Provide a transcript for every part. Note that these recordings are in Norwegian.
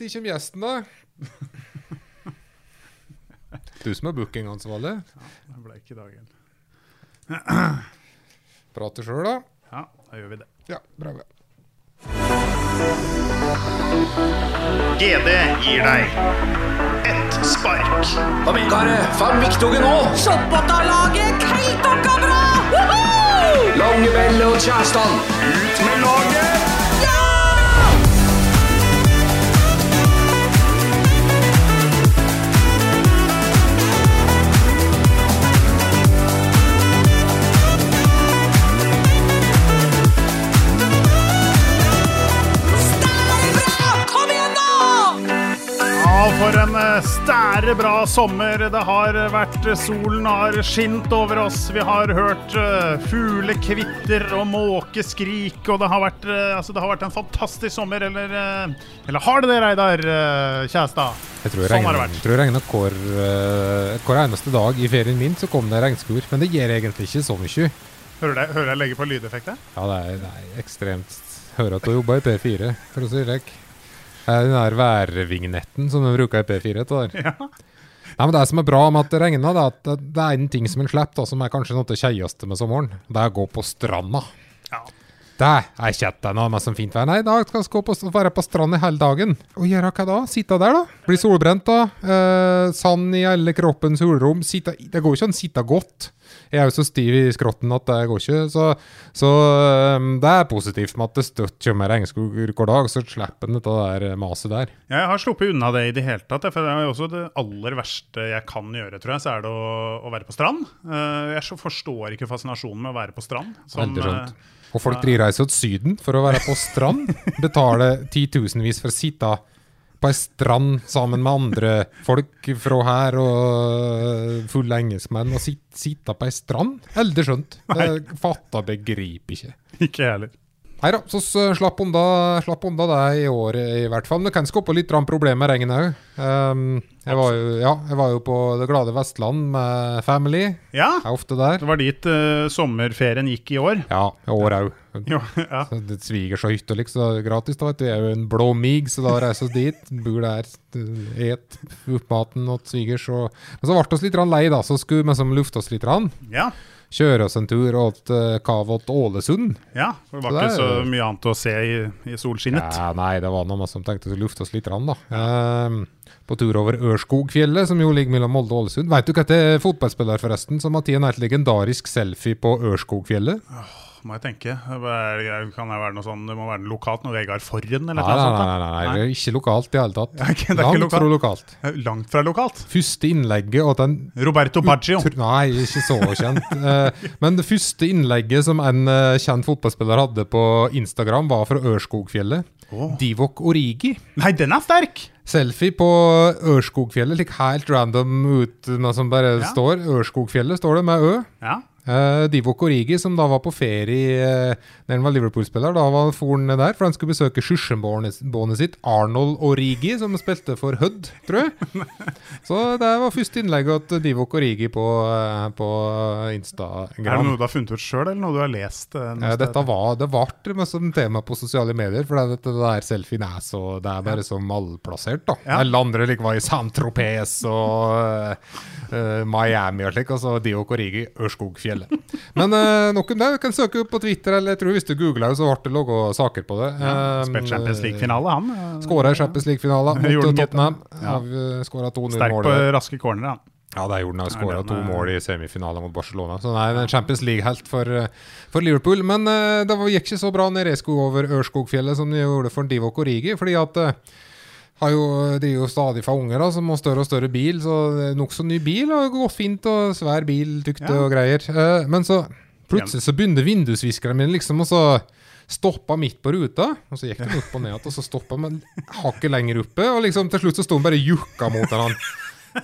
Oi, oi, kommer gjesten, da? Du som er bookingansvarlig. Det ble ikke dagen. Prater sjøl, da. Ja, da gjør vi det. Ja, bra. GD gir deg ett spark. Da inn, karer. Fem viktige nå. Shotbota-laget Keitokka bra! Langebelle Lange Belle og Kjærstan. Ut med laget! Stære bra sommer. Det har vært Solen har skint over oss. Vi har hørt uh, fuglekvitter og måkeskrik, og det har, vært, uh, altså, det har vært en fantastisk sommer. Eller, uh, eller har det det, Reidar Kjæstad? Jeg tror det Sånn det det regner hver, hver eneste dag i ferien min, så kom det regnskur. Men det gjør egentlig ikke så mye. Hører, det, jeg legge på lydeffekter? Ja, det er, det er ekstremt Hører at du jobber i P4, for å si det. Det er den der værvignetten som de bruker i P4. Det. Ja. Nei, men Det som er bra med at det regner, det er at det, er en ting som en slipper, som er kanskje noe av det kjedeligste med sommeren. Det er å gå på stranda. Ja. Det er er noe med som fint vær. Nei, da skal vi på, være på stranda hele dagen. Og gjøre hva da? Sitte der, da? Bli solbrent, da? Eh, sand i hele kroppens hulrom. Sitte, det går ikke an å sitte godt. Jeg er jo så stiv i skrotten at det går ikke. Så, så um, det er positivt med at det støtt kommer regnskog hver dag, så slipper en dette der maset der. Jeg har sluppet unna det i det hele tatt. For det er jo også det aller verste jeg kan gjøre, tror jeg, så er det å, å være på strand. Uh, jeg forstår ikke fascinasjonen med å være på strand. som, Veldig skjønt. Eh, Og folk ja. reiser til Syden for å være på strand. Betaler titusenvis for å sitte på ei strand sammen med andre folk fra her og fulle engelskmenn og sit, sitte på ei strand. Aldri skjønt. Jeg fatter, begriper ikke. Ikke heller. Nei da, så slapp unna, slapp unna det i år i hvert fall. Men det kan skape litt problem med regnet òg. Um, jeg, var jo- ja, jeg var jo på det glade Vestland med family. Ja, Jeg er ofte der. det var dit uh, sommerferien gikk i år. Ja, i år òg. Ja. Det sviger så hytte liksom, gratis. da, vet du. Jeg er jo en blå mig, så da reiser vi dit. Bor der, et opp maten til svigers. Og... Men så ble vi litt lei, da, så skulle vi liksom lufte oss litt. Rann. ja. Kjøre oss en tur åt uh, Kavot Ålesund. Ja, for det var Så det ikke så mye annet å se i, i solskinnet. Ja, nei, det var noen som tenkte å lufte oss litt. rann, da. Ehm, på tur over Ørskogfjellet, som jo ligger mellom Molde og Ålesund. Vet du hva det er fotballspiller, forresten, som har tatt en helt legendarisk selfie på Ørskogfjellet? Må jeg tenke. Kan det være noe sånn Det må være lokalt? Noe Vegard Forren? eller Nei, noe nei, sånt? nei, nei, nei, det er ikke lokalt i hele tatt. Ja, okay, det er ikke Langt lokalt. fra lokalt. Eh, Langt fra lokalt. Første innlegget og den Roberto Baggio. Nei, ikke så kjent. Eh, men det første innlegget som en eh, kjent fotballspiller hadde på Instagram, var fra Ørskogfjellet. Divok Origi. Nei, den er sterk! Selfie på Ørskogfjellet, like helt random ut, noe som bare Ja. står. Ørskogfjellet står det med Ø. Ja. Eh, Divok Origi, som da var på ferie uh, når han var Liverpool-spiller, da var foren der, for han skulle besøke søskenbarnet sitt, Arnold Origi, som spilte for Hødd, tror jeg. Så det var første innlegget til Divok Origi på, uh, på Er det noe du har funnet ut sjøl, eller noe du har lest? Uh, dette var, det ble som tema på sosiale medier, for det, det der selfien er så Det er bare så malplassert, da. Ja. Alle andre like, var i Saint-Tropez og Miami og slik, og så Divok Origi, Ørskogfjellet. Men uh, nok om det. Du kan søke opp på Twitter, eller jeg tror hvis du googler, så ble det laga saker på det. ja. Um, Spilt Champions League-finale, han. eh, Skåra i Champions League-finale mot Tottenham. Ja. Skåra 2-0 Sterk på raske corner, han. Ja, det gjorde han. Han skåra to eh, mål i semifinalen mot Barcelona. Så nei, en Champions League-helt for, eh, for Liverpool. Men uh, det gikk ikke så bra når jeg skulle over Ørskogfjellet som det gjorde for Divo Korigi. fordi at eh, har jo, det er jo stadig for unger da, som har større og større bil, så nokså ny bil. og Gått fint og svær bil, tykte Ja. og greier. Eh, men så plutselig så begynner vindusviskerne mine liksom å så Stoppa midt på ruta, og så gikk den opp og ned igjen, og så stoppa den hakket lenger oppe, og liksom til slutt så sto den bare og jukka mot hverandre.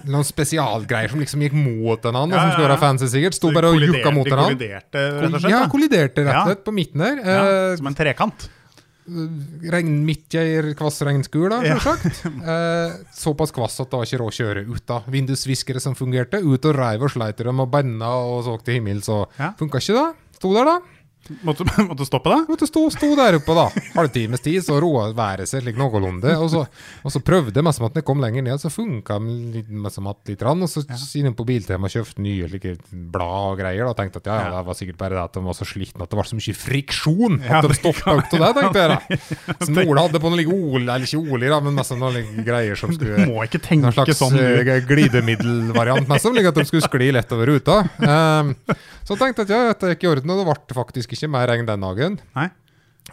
Noen spesialgreier som liksom gikk mot hverandre, ja, Ja, som skulle ja, være fancy sikkert. Sto bare og jukka mot hverandre. Kolliderte, rett og slett. Ja, kolliderte rett og Ja. slett på midten der. Ja, Eh, som en trekant. Regn, midtgeier kvass regnskur, da, Ja. selvsagt. Eh, såpass kvass at det var ikke råd å kjøre ut. da Vindusviskere som fungerte, ut og reiv og sleit i dem og banna og så til himmels. Og Ja. funka ikke, da. Sto der, da. Måtte, måtte stoppe det? Måtte stå, stå der oppe, da. Halvtimes tid, så roa været seg slik noenlunde. Og så, og så prøvde jeg, at jeg kom lenger ned, så funka mest at litt. Og så siden på Biltema kjøpte nye like, blad og greier, Og tenkte at ja, ja, det var sikkert bare det at de var så slitne at det var så mye friksjon Ja, at de stoppa ut av det, tenkte jeg. da Så Ola hadde på noe like ole, eller ikke ole, da, men mest noen like, greier som Du skulle må ikke tenke slags sånn. Du. eh, glidemiddelvariant, mest like at de skulle skli lett over ruta. Um, så tenkte jeg at ja, dette gikk i orden, og det ble faktisk ikke mer regn den dagen. Nei?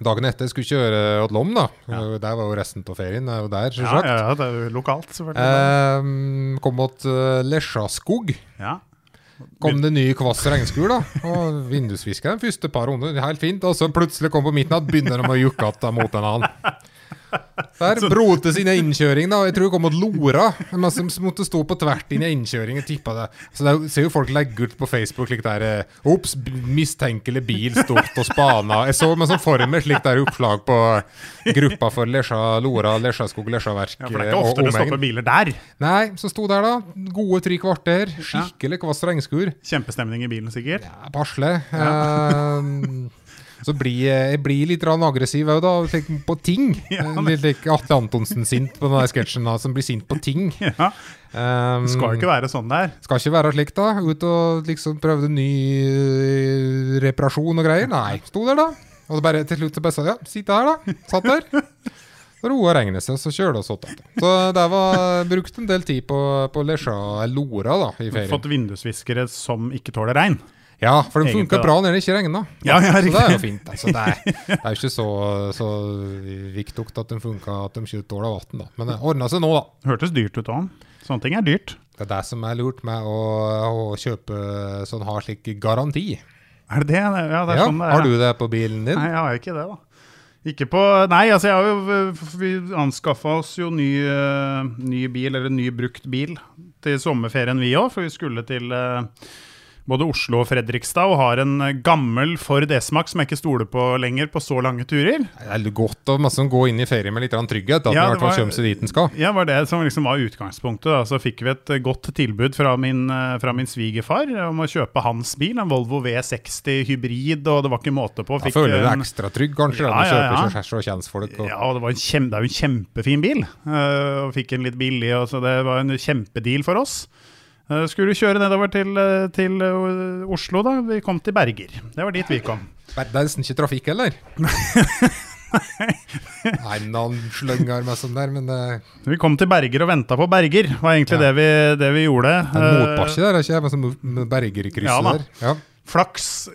Dagen etter skulle jeg kjøre til Lom, da. Og Der var jo resten av ferien. er jo der, Ja, ja, ja, det er jo lokalt, selvfølgelig. Eh, kom mot uh, Lesjaskog. ja. Kom det ny kvass regnskur, da. Og vindusviskeren første par runder, helt fint. Og så plutselig kom på midten at begynner de å jukke igjen mot en annen. Der brote sin innkjøring, da. Jeg tror det kom mot Lora. Men som måtte stå på tvert inn i innkjøringen, tippa det. Så det er ser jo folk legge ut på Facebook slik der eh, Ops, mistenkelig bil stort og spana. Jeg så med sånn formel slik der oppslag på gruppa for Lesja, Lora, Lesjaskog, Lesjaverk og ja, for det er eh, ikke ofte det omegn. stopper biler der. Nei, så sto der da. Gode tre kvarter. Skikkelig kvass regnskur. Kjempestemning i bilen, sikkert. Ja, Pasle. Ehm, så blir jeg, jeg blir litt aggressiv òg, da. Tenk På ting. Ja, Litt like Atle Antonsen sint på den sketsjen som blir sint på ting. Ja, Um, Det skal jo ikke være sånn der. skal ikke være slik, da. Ut og liksom prøvde ny eh, reparasjon og greier. Nei, sto der, da. Og det bare til slutt så bare sa ja, sitt her, da. Satt der. Så roa regnet seg, så vi oss igjen. Så der var brukt en del tid på, på Lesja Lora da, i ferien. Fått vindusviskere som ikke tåler regn. Ja, for de funka bra når det ikke regna. Ja, ja, så det er jo fint. Altså, det, er, det er ikke så, så viktig at de funka at de ikke tåler vann, da. Men det ordna seg nå, da. Hørtes dyrt ut òg. Sånne ting er dyrt. Det er det som er lurt med å, å kjøpe sånn har slik garanti. Er det det? Ja, det er Ja, sånn det er. har du det på bilen din? Nei, jeg har ikke det, da. Ikke på Nei, altså, jeg har jo Vi anskaffa oss jo ny, eh, ny bil, eller ny brukt bil, til sommerferien vi òg, for vi skulle til eh, både Oslo og Fredrikstad og har en eh, gammel Ford S-Max som jeg ikke stoler på lenger på så lange turer. Det er godt å masse gå inn i ferie med litt trygghet. At Ja, man i hvert det fall kommer seg dit den skal. Ja, var det som liksom var utgangspunktet. Da. Så fikk vi et eh, godt tilbud fra min, eh, fra min svigerfar om å kjøpe hans bil, en Volvo V60 hybrid, og det var ikke måte på. Da føler du deg ekstra trygg, kanskje, Ja, når du ja, kjøper ja. kjørs og kjentfolk. Og... Ja, og det, var en kjem, det er jo en kjempefin bil. og fikk en litt billig, og så det var en kjempedeal for oss. Eh, skulle kjøre nedover til, eh, til eh, Oslo, da. Vi kom til Berger. Det var dit vi kom. Det er nesten ikke trafikk heller. Nei, noen slynger meg sånn der, men uh... Vi kom til Berger og venta på Berger, var egentlig Ja. det, vi, det vi gjorde. er en Eh, motbakke der, er ikke det? Med Bergerkrysset Ja der. Ja. Flaks,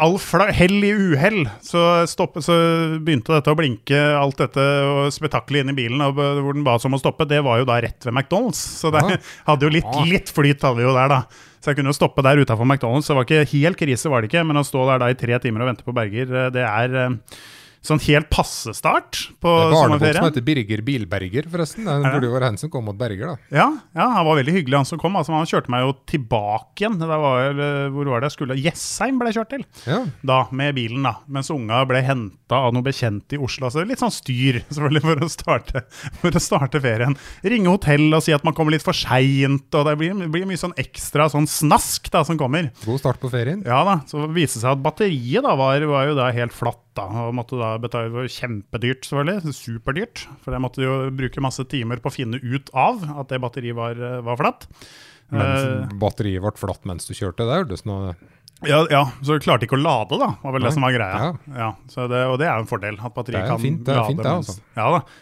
all fla, hell i uhell, så, stoppe, så begynte dette å blinke, alt dette og spetakkelet inn i bilen, og, hvor den ba oss om å stoppe, det var jo da rett ved McDonald's. Så det hadde jo litt, litt flyt hadde vi jo der, da. Så jeg kunne jo stoppe der utafor McDonald's. Så det var ikke helt krise, var det ikke, men å stå der da i tre timer og vente på Berger, eh, det er eh, sånn helt passe start på Det barnebok som heter Birger Bilberger, forresten. Det burde jo være han som kom mot Berger, da. Ja, ja, han var veldig hyggelig, han som kom. Altså, han kjørte meg jo tilbake igjen. Det var, eh, hvor var det jeg skulle? Jessheim ble jeg kjørt til. Ja. da, med bilen, da, mens unga ble henta av noe bekjent i Oslo. Så litt sånn styr, selvfølgelig, for å starte, for å starte ferien. Ringe hotell og si at man kommer litt for seint, og det blir, blir mye sånn ekstra sånn snask da, som kommer. God start på ferien. Ja da, så viste det seg at batteriet da var, var jo da helt flatt, da, og måtte da betale kjempedyrt, selvfølgelig. Superdyrt. For jeg måtte jo bruke masse timer på å finne ut av at det batteriet var, var flatt. Eh, Mens batteriet ble flatt mens du kjørte. Det hørtes noe Ja, ja, så du klarte ikke å lade, da, var vel Nei. det som var greia. Ja. Ja. så det, og det er jo en fordel, at batteriet er kan fint, lade. fint altså.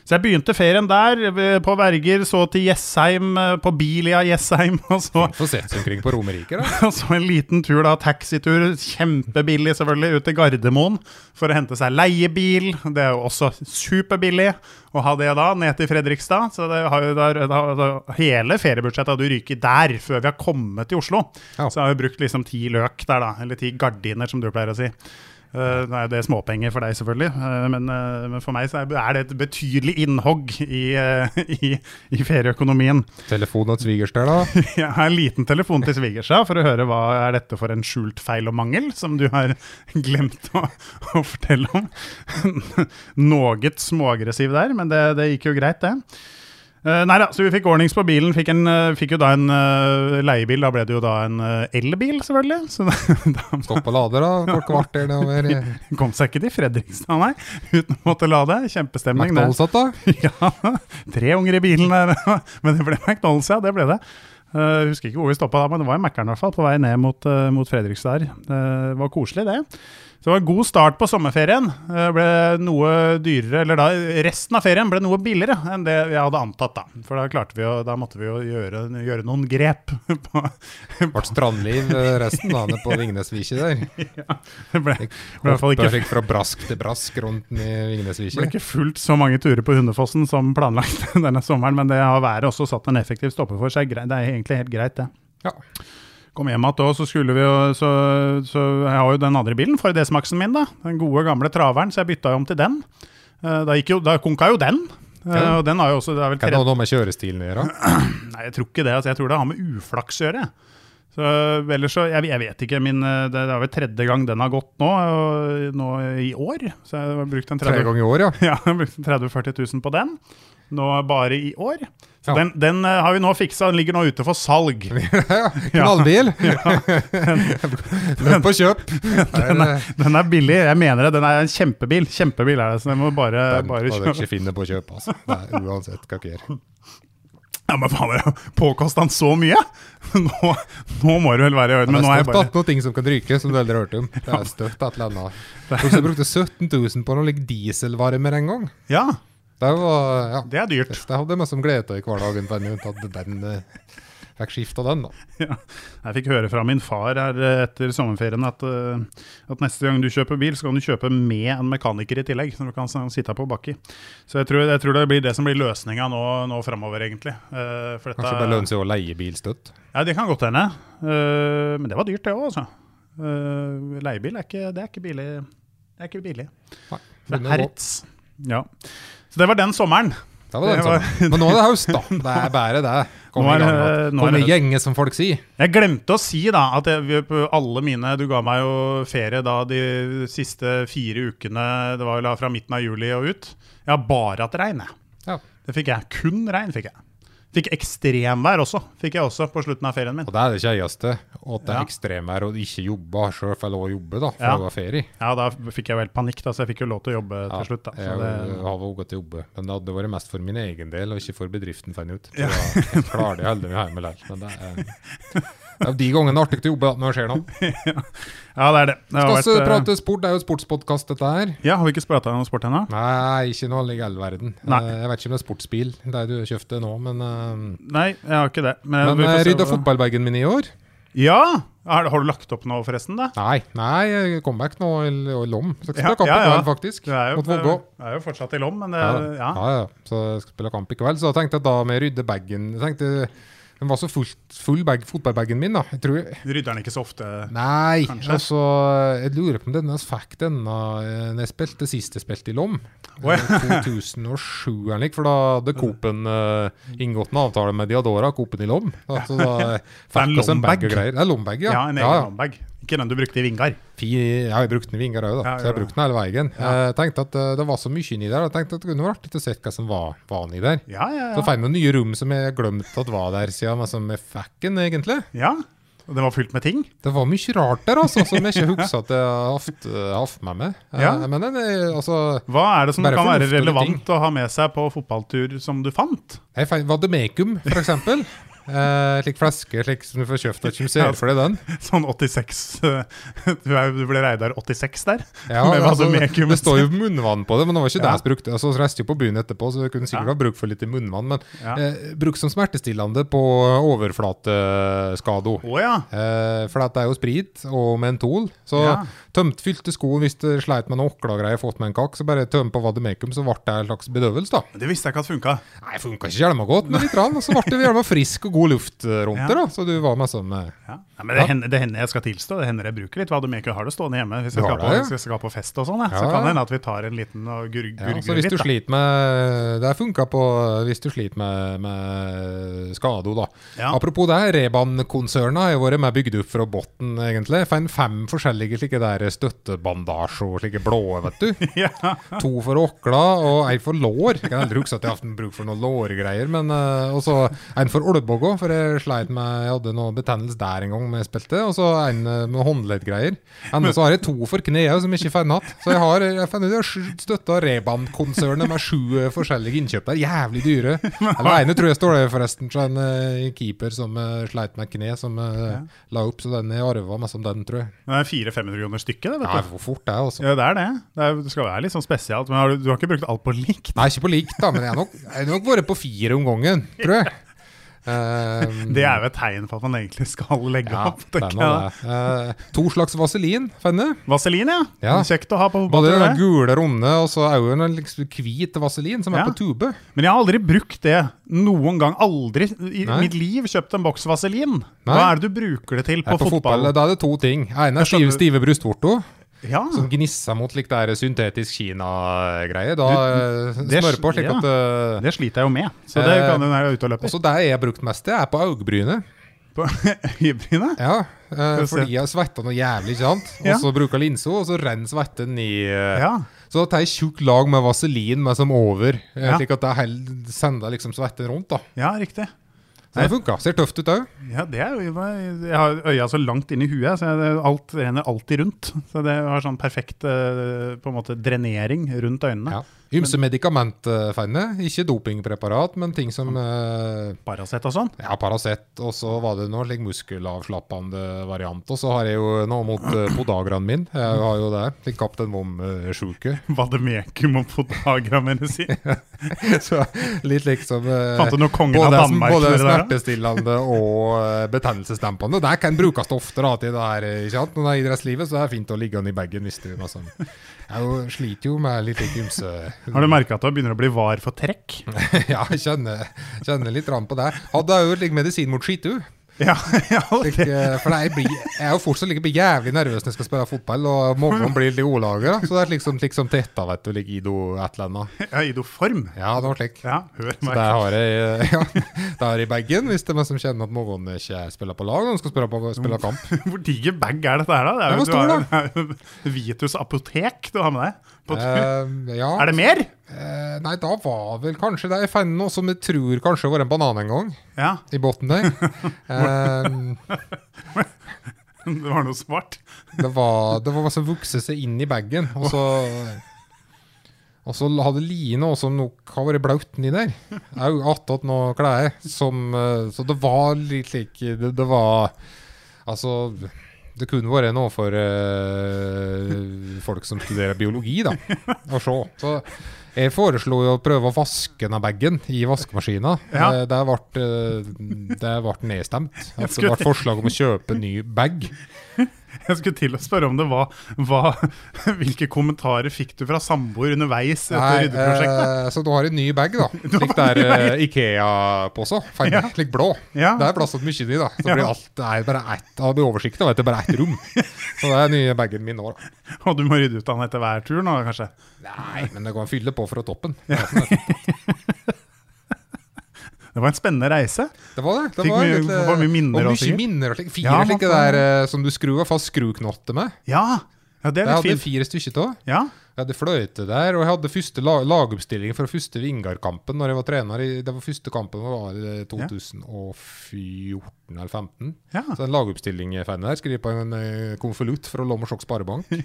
Så jeg begynte ferien der, på Verger, så til Jessheim, eh, på Bilia Jessheim, og så, Få sett seg omkring på Romerike, da. og så en liten tur, da, taxitur, kjempebillig selvfølgelig, ut til Gardermoen for å hente seg leiebil. Det er jo også superbillig å ha det da, ned til Fredrikstad. Så det har jo der, da, hele feriebudsjettet hadde jo ryket der før vi har kommet til Oslo. Ja. Så jeg har jo brukt liksom ti løk der, da, eller ti gardiner, som du pleier å si. Eh, det er småpenger for deg, selvfølgelig, eh, men, eh, men for meg så er det et betydelig innhogg i, i, i ferieøkonomien. Telefon og svigers der, da. Jeg har en liten telefon til svigersa for å høre hva er dette for en skjult feil og mangel som du har glemt å, å fortelle om. Noe småaggressiv der, men det, det gikk jo greit, det. Eh, nei da, så vi fikk ordnings på bilen. Fikk, en, uh, fikk jo da en uh, leiebil. Da ble det jo da en elbil, selvfølgelig. Så Stopp på lade, da. Kort kvarter nedover. kom seg ikke til Fredrikstad, nei, uten å måtte lade. Kjempestemning. McDonald's da. Ja, tre unger i bilen der. Men det ble McDonald's, ja. Det ble det. Jeg husker ikke hvor vi stoppa da, men det var i Mækkern i hvert fall, på vei ned mot, mot Fredrikstad. Det var koselig, det. Så det var en god start på sommerferien. Det ble noe dyrere, eller da resten av ferien ble noe billigere enn det jeg hadde antatt, da. For da vi å, da måtte vi jo gjøre, gjøre noen grep på, Ble strandliv eh, resten da, det på Vingnesviket der. Det ble, ble fall Hoppa ikke fikk fra brask til brask rundt i Det ble ikke fullt så mange turer på Hundefossen som planlagt denne sommeren, men det har været også satt en effektiv stopper for seg. Det er egentlig helt greit, det. Ja. Kom hjem igjen så skulle vi jo så, så Jeg har jo den andre bilen, Ford S-Maxen min, da. Den gode, gamle traveren, så jeg bytta jo om til den. Eh, Da, jo, da konka jo den. Eh, Ja. Og den har jo også det er vel Kan det tredje, ha noe med kjørestilen å gjøre? Nei, jeg tror ikke det. Altså, jeg tror det har med uflaks å gjøre. Så ellers så jeg, jeg vet ikke. Min, eh, det, er vel tredje gang den har gått nå, og, nå i år. Så jeg har brukt en Tre 30 ganger i år, ja. Ja, jeg brukte 30 000-40 000 på den. Nå bare i år. Så Ja. den, den eh, har vi nå fiksa. Den ligger nå ute for salg. Knallbil! Løp på kjøp! Den er, den er billig. Jeg mener det. Den er en kjempebil. Kjempebil er det, så den må bare, Den bare kjøpe. ikke finne på å kjøpe, altså. Er uansett hva du gjør. Ja, men faen, jeg påkosta den så mye? Nå, nå må det vel være i orden. Men nå er jeg bare at noe ting som kan ryke, som du aldri har hørt om. Det er støtt et eller annet. Du brukte 17 000 på noe like dieselvarmer en gang. Ja, Det var, ja. det er dyrt. Det hadde jeg meg som glede av i hverdagen, på en måte at den eh, fikk skifta den, da. Ja. Jeg fikk høre fra min far her eh, etter sommerferien at, eh, at neste gang du kjøper bil, så kan du kjøpe med en mekaniker i tillegg, som du kan sitte på baki. Så jeg tror, jeg tror det blir det som blir løsninga nå, nå framover, egentlig. Eh, dette- Kanskje det lønner seg å leie bil støtt. Ja, det kan godt hende. Men det var dyrt, det òg, altså. Leiebil er ikke, det er ikke billig. Det er ikke billig. Nei, er hertz. Ja. Så det var den sommeren. Det var den sånn. Men nå er det høst, da. Det er bare det. Kom Nå er i gjenge, som folk sier. Jeg glemte å si da at jeg, alle mine Du ga meg jo ferie da de siste fire ukene. Det var vel fra midten av juli og ut. Jeg har bare hatt regn, jeg. Ja. Det fikk jeg. Kun regn fikk jeg. Fikk ekstremvær også, fikk jeg også på slutten av ferien min. Og det er det kjedeligste. At det Ja. er ekstremvær og ikke jobbe. sjøl selv fått lov å jobbe, da, for Ja. det var ferie. Ja, da fikk jeg jo helt panikk, da, så jeg fikk jo lov til å jobbe Ja, til slutt. da. Så jeg det, har til å jobbe, men det hadde vært mest for min egen del, og ikke for bedriften, fant jeg ut. Så jeg klarer det heldig meg hjemme likevel. Men det er, det er de gangene artig å jobbe når det skjer noe. ja, det er det. det Skal vi vært, eh, prate sport? Det er jo sportspodkast, dette her. Ja, Har vi ikke prata om sport ennå? Nei, ikke noe i all verden. Nei. Eh, Jeg vet ikke om det er sportsbil, det du kjøpte nå, men eh, Nei, jeg har ikke det. Men, Men jeg rydda fotballbagen min i år. Ja! Har, har du lagt opp nå, forresten? da? Nei, nei, jeg kom back nå i, i Lom. Så jeg skal Ja, spille kamp i ja. kveld, faktisk. Du er jo, Mot Vågå. Jeg er jo fortsatt i Lom, men det, Ja, ja. ja, ja. Så jeg skal spille kamp i kveld. Så jeg tenkte at da med rydde bagen Jeg tenkte Den var så full, full bag, fotballbagen min, da. Jeg tror Rydder den ikke så ofte? Nei, Kanskje. altså Jeg lurer på om denne fikk denne eh, når jeg spilte sist jeg spilte i Lom. Oh, ja. Eh, 2007 eller noe, for da hadde Coop-en uh, inngått en avtale med Diadora, Coop-en i Lom. Da, så da fikk oss en bag og greier. Det er lombag, ja. Ja, en egen lombag. Ikke den du brukte i Vingar. Jeg har brukt den i Vingar òg, da. Ja, så jeg har brukt den hele veien. Jeg tenkte at eh, det var så mye inni der. Jeg tenkte at det kunne vært litt å se hva som var, var inni der. Ja, ja, Så ja. fant jeg noen nye rom som jeg glemte at var der siden, men som jeg fikk den egentlig. ja. Og den var fylt med ting? Det var mye rart der, altså, som jeg ikke husker at jeg har hatt, eh, med meg. Eh, Ja. Men altså Hva er det som kan være relevant å ha med seg på fotballtur som du fant? Jeg fant Vademecum, for Eh, slik flaske slik som du får kjøpt av ikke ser for deg den. Sånn 86 eh, Du, er, du ble Reidar 86 der? Ja, Med altså, det står jo munnvann på det, men det var ikke det Ja. jeg brukte. Altså, så reiste jo på byen etterpå, så jeg kunne sikkert Ja. ha bruk for litt munnvann. Men Ja. eh, bruk som smertestillende på overflateskado. Oh, ja. Eh, for det er jo sprit og mentol. Så. Tømt fylte sko hvis du sleit med noe åkla-greier, fått med en kakk, så bare tøm på vademekum, så ble det en slags bedøvelse, da. Det visste jeg ikke at funka. Nei, funka ikke hjelma godt, men litt, rann, og så ble det hjelma frisk og god luft rundt Ja. det, da. Så du var med eh, Ja. Nei, men det, hender, det hender jeg skal tilstå, det hender jeg bruker litt Vademaker. Har det stående hjemme hvis jeg, skal på, hvis jeg skal på fest og sånn. Ja. Så kan det hende at vi tar en liten og gur, ja, Så hvis litt. du sliter med Det funka på hvis du sliter med, med skado, da. Ja. Apropos det, Reban-konsernet har jo vært med bygd opp fra bunnen, egentlig. Fant fem forskjellige slike der støttebandasjer, slike blå, vet du. Ja. To for åkla og ei for lår. Jeg kan aldri huske at jeg har hatt bruk for noen lårgreier. Men uh, også en for olbogga, for jeg sleit med Jeg hadde noe betennelse der en gang da jeg spilte. Og så en eh, med håndleddgreier. Ennå så har jeg to for kneet som jeg ikke får hatt. Så jeg har jeg støtta Reban-konsernet med sju eh, forskjellige innkjøp der. Jævlig dyre. Eller ene tror jeg står der forresten, så en uh, keeper som uh, sleit med kne, som eh, la opp. Så den jeg arva mest om den, tror jeg. Det er 400-500 kroner stykket, det, vet Ja, du. fort det altså. Ja, det er det. Det, er, det skal være litt sånn spesialt. Men har du, du har ikke brukt alt på likt? Nei, ikke på likt, da, men jeg har nok, jeg har nok vært på fire om gangen, tror jeg. Ehm, Det er jo et tegn på at man egentlig skal legge ja, opp. er tenker jeg. Eh, to slags vaselin, Fenne. Vaselin, ja. Ja. Kjekt å ha på Både den gule runde og så er en liksom hvit vaselin som er på tube. Men jeg har aldri brukt det noen gang. Aldri i Nei. mitt liv kjøpt en boks vaselin. Nei. Hva er det du bruker det til på, på fotball, Da er det to ting. ene er stive, stive brystvorter, Ja. som gnisser mot like, der syntetisk Kina-greie. Da eh, det- smører på slik ja. at uh, Det sliter jeg jo med, så det Eh, kan den her er ute og løper. Også der jeg har brukt mest, det er på øyebrynet. På øyebrynet? Ja, se. fordi jeg svetta noe jævlig, ikke sant? Og så bruker linsa, og så renner svetten i uh, Ja. Så tar jeg tjukt lag med vaselin med som over, slik at jeg sender liksom svetten rundt. da ja, riktig. Det funka. Ser tøft ut òg. Ja, det er jo, Jeg har øya så langt inn i huet, så jeg, alt renner alltid rundt. Så det har sånn perfekt eh, på en måte drenering rundt øynene. Ja. Ymse medikamentfeine. Ikke dopingpreparat, men ting som eh, Paracet og sånn. Ja, Paracet, og så var det noe like, muskelavslappende variant. Og så har jeg jo noe mot uh, podagraen min. Jeg har jo det. Slik Kaptein Vom-sjuke. Vademekum og podagra-medisin. så litt liksom eh, Fant du noe kongen både, av Danmark både smertestillende og eh, betennelsesdempende. Det kan brukes ofte da, til det her, eh, ikke sant? Når det er idrettslivet, så det er fint å ligge den i bagen hvis du Jeg sliter jo med litt ymse Har du merka at du begynner å bli var for trekk? Ja, jeg kjenner, kjenner litt rann på det. Hadde jeg jo litt medisin mot skitu. Ja, ja Slik, eh, For jeg, blir, jeg er jo fortsatt like jævlig nervøs når jeg skal spille fotball, og morgenen blir litt olager. da. Så det er liksom, liksom tetta, vet du, like Ido et eller annet. Ja, i do form. Ja, det var slik. Ja, hør Så det har jeg ja, det har i bagen, hvis det er noen som kjenner at morgenen ikke spiller på lag, når de skal spille, på, spille kamp. Hvor diger bag er dette her, da? Det er Den var stor, jo Vitus apotek du har med deg. Eh, ja. er det mer? Uh, nei, da var vel kanskje det. Jeg fant noe som jeg tror kanskje var en banan en gang, Ja, i bunnen der. uh, det var noe svart. Det var, det var som vokste seg inn i bagen, og så Og så hadde Line også nok har vært blaut nedi der. Òg attåt noe klær. Som Så det var litt slik det, det var Altså det kunne vært noe for uh, folk som studerer biologi, da, å se. Så jeg foreslo å prøve å vaske denne bagen i vaskemaskina. Ja. Det, Det ble, eh, det ble nedstemt. Altså, det ble forslag om å kjøpe ny bag. Jeg skulle til å spørre om det var hva, Hvilke kommentarer fikk du fra samboer underveis etter ryddeprosjektet? eh, så du har en ny bag, da. Slik der uh, Ikea-pose. Ja. Slik blå. Ja. Det er plass til mye inni, da. Så Ja. blir alt det er bare ett, det blir oversikt over det er bare ett rom. Så det er nye bagen min nå, da. Og du må rydde ut den etter hver tur nå, kanskje? Nei, men det går an å fylle på fra toppen. Det var en spennende reise. Det var det. det Fikk var mye- litt, var mye minner og mye minner. og slik. Fire Ja, slike der eh, som du skrur fast skruknotter med. Ja, ja det er litt hadde fint. fire stykker av. Ja, Jeg hadde fløyte der, og jeg hadde første la lagoppstilling fra første Vingar-kampen når jeg var trener. I, det var første kampen var i 2014 eller 2015. Ja. Så en lagoppstilling jeg fant der, skrev på en eh, konvolutt fra Lommersjok Sparebank.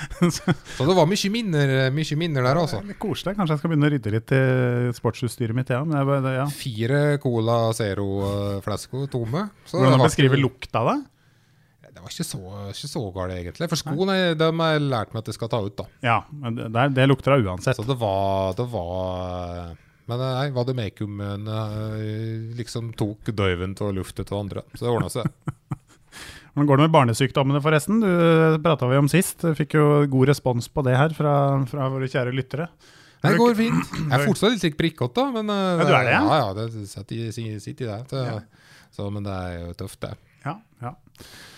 Så det var mye minner, mye minner der, altså. Litt koselig. Kanskje jeg skal begynne å rydde litt i sportsutstyret mitt. Ja. Jeg, bare- ja. Fire Cola Zero-flasker tomme. Så Hvordan beskriver lukta av det? Var ikke så, ikke så galt, egentlig. For skoene de har jeg lært meg at jeg skal ta ut, da. Ja, men det, det, lukter av uansett. Så det var, det var Men nei, var det makeumen eh, liksom tok døyven til lufta til andre. Så det ordna seg. Hvordan går det med barnesykdommene, forresten? Du prata vi om sist. Fikk jo god respons på det her fra, fra våre kjære lyttere. Det går fint. Jeg er fortsatt litt prikkete. Men eh, Ja, du er det, ja? Ja, ja, det sitter i- det så, men det er jo tøft, det. Ja.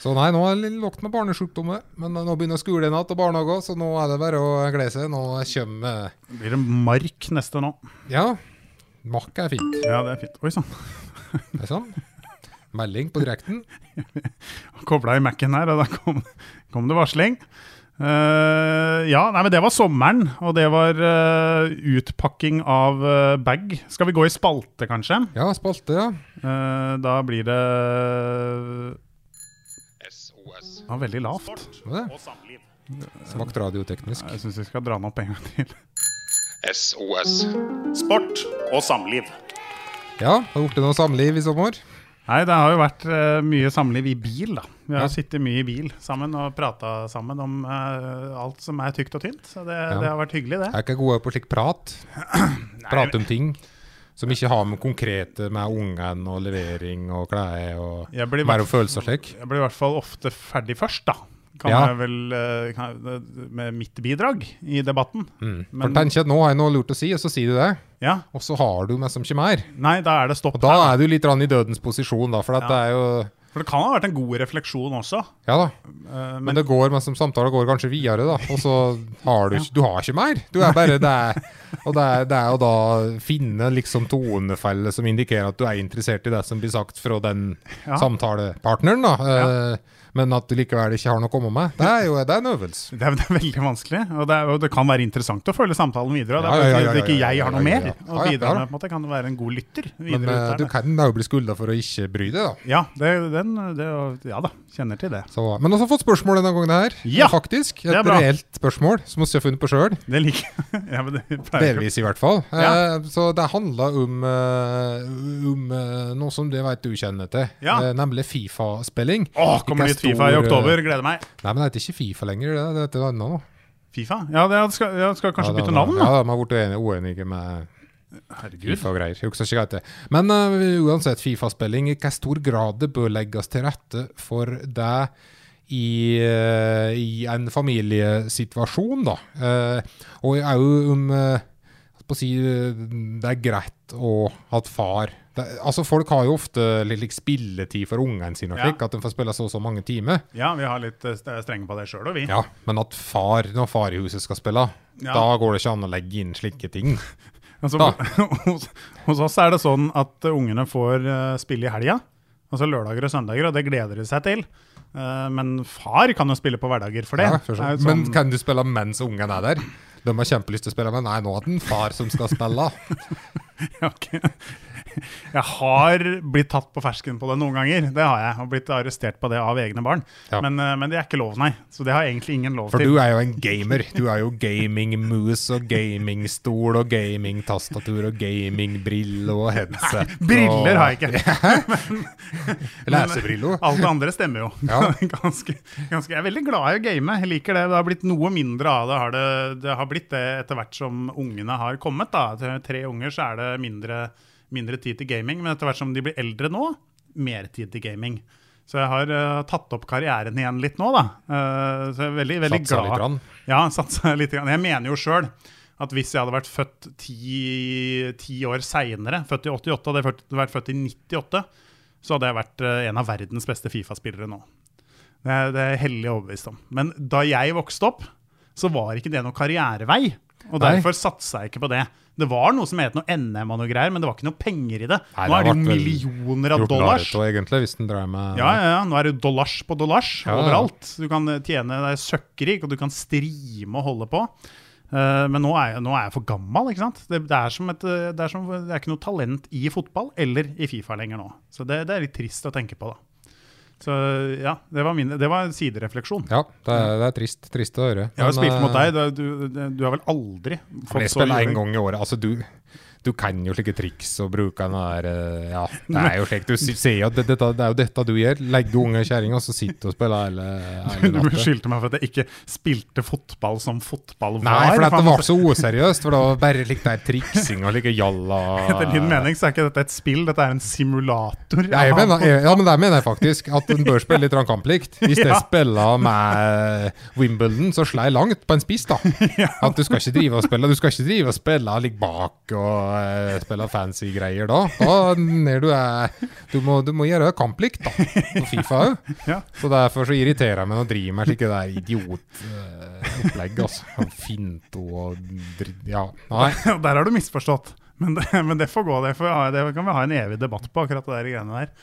Så nei, nå er det lågt med barnesjukdommer. Men nå begynner skolen igjen og barnehager, så nå er det bare å glede seg. Nå kommer Blir det mark neste nå? Ja, Mark er fint. Ja, det er fint. Oi sann. Det er sånn. Melding på direkten. Kobla i Mac-en her, og da kom, kom det varsling. Uh, ja, nei, men det var sommeren, og det var uh, utpakking av uh, bag. Skal vi gå i spalte, kanskje? Ja, spalte, ja. Eh, da blir det Ja, veldig lavt. Svakt radioteknisk. Jeg syns vi skal dra den opp en gang til. SOS. Sport og samliv. Ja, har du gjort noe samliv i sommer? Nei, det har jo vært uh, mye samliv i bil, da. Vi har Ja. sittet mye i bil sammen og prata sammen om uh, alt som er tykt og tynt. Så det, Ja. det har vært hyggelig, det. Jeg er ikke gode på slik prat. Prate om ting som ikke har med konkrete med ungen og levering og klær og Jeg blir mer følelser slik. Jeg blir i hvert fall ofte ferdig først, da. Kan Ja. jeg vel eh, kan, Med mitt bidrag i debatten. Mm. Men- For tenk at nå har jeg noe lurt å si, og så sier du det. Ja. Og så har du meg som ikke mer. Nei, da er det stopp Og da er du litt i dødens posisjon, da, for at Ja. det er jo For det kan ha vært en god refleksjon også. Ja da. eh, Men men det går, men som samtale går kanskje videre, da. Og så har du ikke Du har ikke mer. Du er bare det er, Og det er, det er å da finne liksom tonefelle som indikerer at du er interessert i det som blir sagt fra den Ja. samtalepartneren, da. Eh, Men at du likevel ikke har noe å komme med. Det er jo det er en øvelse. det er, det er veldig vanskelig. Og det, er, og det kan være interessant å følge samtalen videre. Og det Ja, er ja, ja, ja, ikke jeg har noe mer å bidra med. på en måte. Kan være en god lytter Men ut du kan da jo bli skulda for å ikke bry deg, da. Ja, det, den, det, ja da. Kjenner til det. Så, men også fått spørsmål denne gangen her. Ja, Faktisk. Et reelt spørsmål som vi har funnet på sjøl. Det liker jeg. Delvis, i hvert fall. Ja. Eh, så det handler om, uh, om eh, noe som det vet du kjenner til, Ja. nemlig Fifa-spilling. Åh, kommer Ikke Fifa i oktober. eh, Gleder meg. Nei, men det heter ikke Fifa lenger, det, det heter noe annet nå. Fifa? Ja, det skal, ja, skal kanskje Ja, bytte navn, da. Ja, de har blitt uenige, med Herregud. Fifa og greier. Husker ikke hva det. Men uh, uansett, Fifa-spilling, i hvilken stor grad det bør legges til rette for deg i, uh, i en familiesituasjon, da. Uh, og òg om eh, på å si, det er greit å ha et far det, altså Folk har jo ofte litt, litt spilletid for ungene sine, Ja. at de får spille så og så mange timer. Ja, vi har litt eh, strenge på det sjøl, òg, vi. Ja, Men at far, når far i huset skal spille, Ja. da går det ikke an å legge inn slike ting. Altså, hos, hos oss er det sånn at ungene får eh, spille i helga. Altså lørdager og søndager, og det gleder de seg til. Eh, men far kan jo spille på hverdager for det. Ja, for så- Det jo Men sånn- kan du spille mens ungen er der? De har kjempelyst til å spille, men nei, nå er det en far som skal spille. Ja, ok. Jeg har blitt tatt på fersken på det noen ganger. Det har jeg. Og blitt arrestert på det av egne barn. Ja. Men, eh, men det er ikke lov, nei. Så det har jeg egentlig ingen lov For til. du er jo en gamer. Du er jo gaming-moose og gamingstol og gamingtastatur og gamingbrille og headset. Nei, Briller har jeg ikke. Lesebriller. Alt det andre stemmer jo. Ja. ganske, ganske. Jeg er veldig glad i å game. Jeg liker det. Det har blitt noe mindre av det. Har det, det har blitt det etter hvert som ungene har kommet. Da. Tre unger så er det mindre, mindre tid til gaming. Men etter hvert som de blir eldre nå, mer tid til gaming. Så jeg har uh, tatt opp karrieren igjen litt nå, da. Uh, så jeg er veldig, veldig Satsa glad. litt grann. Ja, satsa litt. grann. Jeg mener jo sjøl at hvis jeg hadde vært født ti, ti år seinere, født i 88, hadde jeg vært- født i 98, så hadde jeg vært uh, en av verdens beste Fifa-spillere nå. Det er, det er jeg hellig overbevist om. Men da jeg vokste opp, så var ikke det noen karrierevei. Og Nei. derfor satsa jeg ikke på det. Det var noe som het noe NM og noe greier, men det var ikke noe penger i det. Nei, Nå er det jo millioner av dollars. Narito, egentlig, hvis den dreier med Ja, ja, ja. Nå er det dollars på dollars Ja, overalt. Du kan eh, tjene deg søkkrik, og du kan strime og holde på. Uh, men nå er, jeg, nå er jeg for gammel. ikke sant? Det, det, er som et, eh, det, er som, det er ikke noe talent i fotball eller i Fifa lenger nå. Så det, det er litt trist å tenke på, da. Så ja, det var, min, det var en siderefleksjon. Ja, det er, det er trist, trist å høre. Jeg har Men, spilt mot eh, deg. Du, du, du har vel aldri fått jeg så spiller én en gang i året. Altså, du, du kan jo slike triks og bruke den der eh, Ja, det er jo slik. Du ser jo at det, det, det er jo dette du gjør. Legger unge kjerringa, så sitter du og spiller hele, hele Du natta. beskyldte meg for at jeg ikke spilte fotball som fotball var. Nei, for det var så useriøst. For det var bare litt der triksing og like jalla Etter din mening så er ikke dette et spill, dette er en simulator. Mener, jeg, ja, men det mener jeg faktisk. At en bør spille litt kamplikt. Hvis jeg Ja. spiller med Wimbledon, så slår jeg langt på en spiss, da. At du skal ikke drive og spille Du skal ikke drive og spille ligge bak og eh, spille fancy greier da. Da du er Du må, du må gjøre kamplikt, da. På Fifa òg. Ja. Så derfor så irriterer jeg meg når jeg driver med slike der idiotopplegg, altså. Finto og dritt Ja. Nei. Der har du misforstått. Men det, men det får gå. Det, får, det kan vi ha en evig debatt på, akkurat det der greiene der.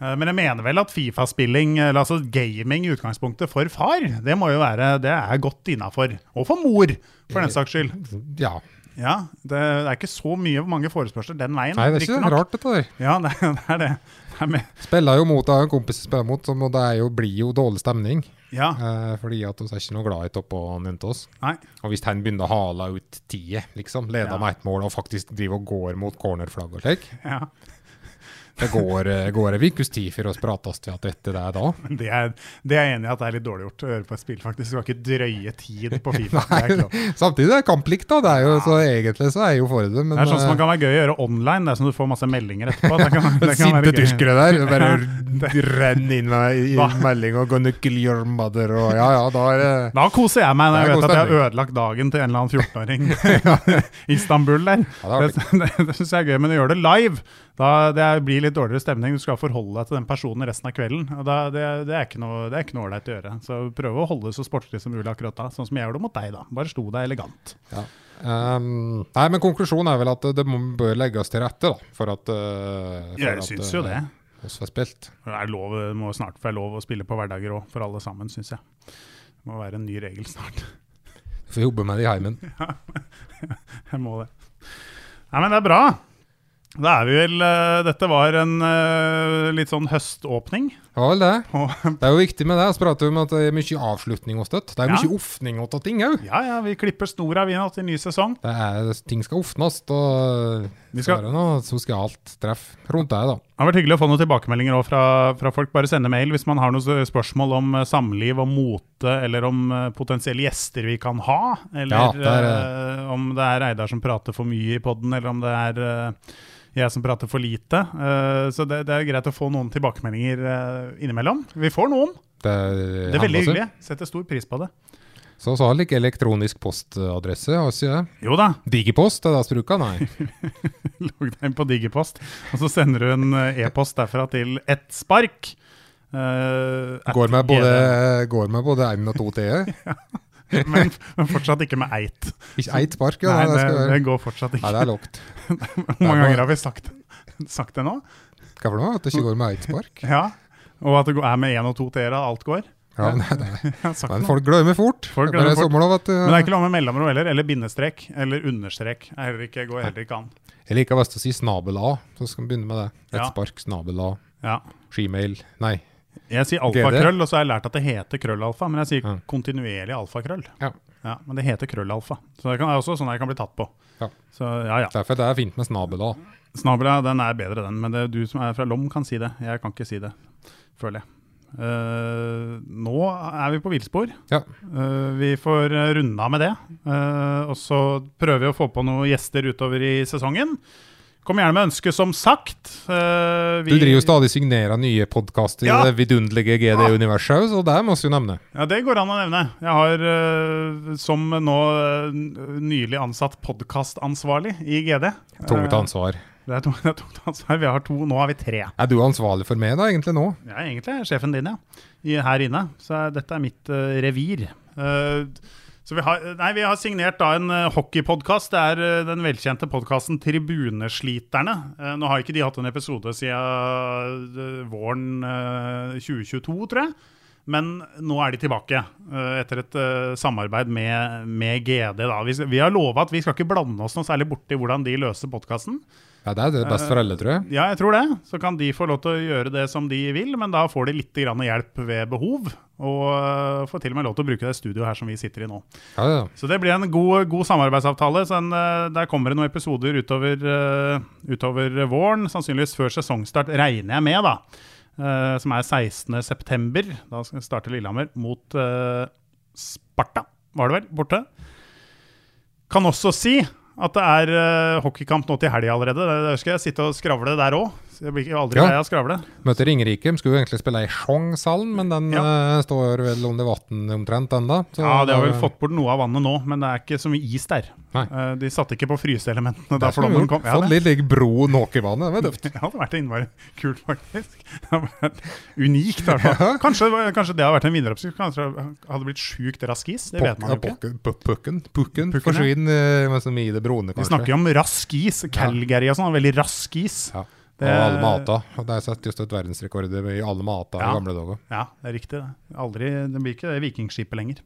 Eh, Men jeg mener vel at Fifa-spilling, altså gaming i utgangspunktet for far, det må jo være Det er godt innafor. Og for mor, for den saks skyld. Ja. Ja, det, det er ikke så mye mange forespørsler den veien. Nei, det er ikke riktignok. rart, dette der. Ja, det, det er det. det er. Spiller jo mot jeg har en kompis som spiller mot, og det er jo, blir jo dårlig stemning. Ja, Eh, fordi at vi er ikke noe glad i topp og nevnte oss. nei. Og hvis han begynner å hale ut tida, liksom, leder Ja. med ett mål og faktisk driver og går mot cornerflagg og slik, Ja. Det går, eh, går en ukes tid for oss prates til at dette det er da. Det er, det er jeg enig i at det er litt dårlig gjort å høre på et spill, faktisk. Du skal ikke drøye tid på Fifa. Er, ikke. Samtidig er det kamplikt, da. Det er jo, så egentlig så er jeg jo for det. Men det er sånn som man kan være gøy å gjøre online. Det er sånn du får masse meldinger etterpå. Det kan, det kan Sinte tyskere der. Bare renn inn med i melding og 'gonna kill your mother' og ja ja, da er det Da koser jeg meg når er jeg vet at jeg har ødelagt dagen til en eller annen 14-åring i Istanbul der. Ja, det er det det, det syns jeg er gøy, men å gjøre det live, da det er- blir litt dårligere stemning. Du skal forholde deg til den personen resten av kvelden. og da, det, det er ikke noe det ålreit å gjøre. Så prøv å holde det så sportslig som mulig akkurat da, sånn som jeg gjorde mot deg, da. Bare sto deg elegant. Um, nei, men konklusjonen er vel at det må, bør legges til rette da, for at uh, for Jeg syns jo uh, det. Også er spilt. Det er lov, må snart være lov å spille på hverdager òg, for alle sammen, syns jeg. Det må være en ny regel snart. Du Får jobbe med det i heimen. Jeg må det. Nei, men det er bra. Da er vi vel eh, Dette var en eh, litt sånn høståpning. Ja vel, det. Det er jo viktig med det. Vi prater om at det er mye avslutning og støtt. Det er Ja. mye ofning og ting òg. ja, ja, vi klipper snora vi nå til ny sesong. Det er, ting skal ofnes, og Vi skal- det noe sosialt treff rundt det. da. Det har vært hyggelig å få noen tilbakemeldinger fra, fra folk. Bare sende mail hvis man har noen spørsmål om eh, samliv, om mote, eller om eh, potensielle gjester vi kan ha. Eller Ja, er, uh, om det er Reidar som prater for mye i poden, eller om det er uh, jeg som prater for lite. Uh, så det, det er greit å få noen tilbakemeldinger innimellom. Vi får noen. Det, Det er veldig hyggelig. Setter stor pris på det. Så så har ikke elektronisk postadresse. har ikke det? Jo da, Digipost, er det vi bruker? Nei. logg deg inn på Digipost, og så sender du en eh, e-post derfra til ett spark. Uh, Går med både, går med både én og to t-er. men, men fortsatt ikke med eit. Ikke eit spark, ja. Nei, det, det, det går fortsatt ikke. Nei, det er lågt. Hvor mange ganger har vi sagt, sagt det nå? Hva for noe? At det ikke går med eit spark? Ja. Og at det er med én og to t-er alt går. Ja, nei, det, har sagt Men folk glemmer fort. Folk det er glemmer fort. sommerlov, vet du. Men det er ikke lov med mellomrom heller, eller bindestrek, eller understrek. Er heller ikke, går heller ikke an. Jeg liker best å si snabel A, så skal vi begynne med det. Et Ja. spark, snabel A, Ja. gmail. Nei. Jeg sier alfakrøll, og så har jeg lært at det heter krøllalfa, men jeg sier Ja. kontinuerlig alfakrøll. Ja. Ja, men det heter krøllalfa. Så det kan, er også sånn jeg kan bli tatt på. Ja. Så ja, ja. Derfor det er fint med snabel A. Snabela, den er bedre, den. Men det du som er fra Lom, kan si det. Jeg kan ikke si det, føler jeg. Eh, nå er vi på villspor. Ja. Uh, vi får runda med det. Uh, og så prøver vi å få på noen gjester utover i sesongen. Kom gjerne med ønske, som sagt. Eh, Du driver jo stadig signerer nye podkaster Ja. i det vidunderlige GD-universet, så det må vi jo nevne. Ja, det går an å nevne. Jeg har eh, som nå eh, nylig ansatt podkastansvarlig i GD. Tungt Eh, ansvar. Det er to det er tungt ansvar. Vi har to, nå har vi tre. Er du ansvarlig for meg da, egentlig nå? Er egentlig sjefen din, ja. I, her inne. Så er- dette er mitt uh, revir. Uh, så vi har, nei, vi har signert da en uh, hockeypodkast. Det er uh, den velkjente podkasten Tribunesliterne. Eh, nå har ikke de hatt en episode siden eh, våren eh, 2022, tror jeg. Men nå er de tilbake, eh, etter et eh, samarbeid med, med GD. Da. Vi, vi har lova at vi skal ikke blande oss noe særlig borti hvordan de løser podkasten. Ja, det er det beste for alle, tror jeg. Ja, jeg tror det. Så kan de få lov til å gjøre det som de vil, men da får de litt grann hjelp ved behov. Og øh, får til og med lov til å bruke det studioet her som vi sitter i nå. Ja, ja. Så det blir en god, god samarbeidsavtale. Så en, øh, der kommer det noen episoder utover, øh, utover våren. Sannsynligvis før sesongstart, regner jeg med, da. som er 16.9. Da skal vi starte Lillehammer mot Sparta, var det vel, borte. Kan også si at det er øh, hockeykamp nå til helga allerede. Det skal jeg sitte og skravle der òg. Jeg blir aldri aldri Ja. lei av å skravle. Møter Ringerike. De skulle jo egentlig spille i Sjongshallen, men den eh, står vel under vann omtrent ennå. Ja, de har vel da- fått bort noe av vannet nå, men det er ikke så mye is der. Eh, De satte ikke på fryseelementene da de flommen kom. Ja, Fått litt like bro nok i vannet. Det var døft. det hadde vært innmari kult, faktisk. Unikt, i hvert fall. Kanskje, kanskje det hadde vært en vinneroppskrift. Kanskje det hadde blitt sjukt rask is. Det vet man jo ikke. Pukken, pukken, ja. forsvinner så mye i det broene, Vi snakker jo om rask is. Calgary og sånn. Veldig rask is. Ja. Det- Og alle mata. Og der satt just et verdensrekord i alle mata Ja. i gamle dager. Ja, det er riktig. det. Aldri, det blir ikke det vikingskipet lenger.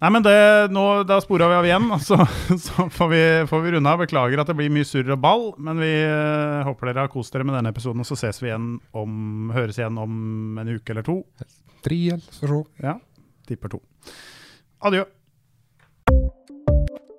Nei, men det, nå, Da spora vi av igjen, så, så får, vi, får vi runde av. Beklager at det blir mye surr og ball, men vi uh, håper dere har kost dere med denne episoden. og Så ses vi igjen om, høres igjen om en uke eller to. Tre eller så. Ja, tipper to. Adjø.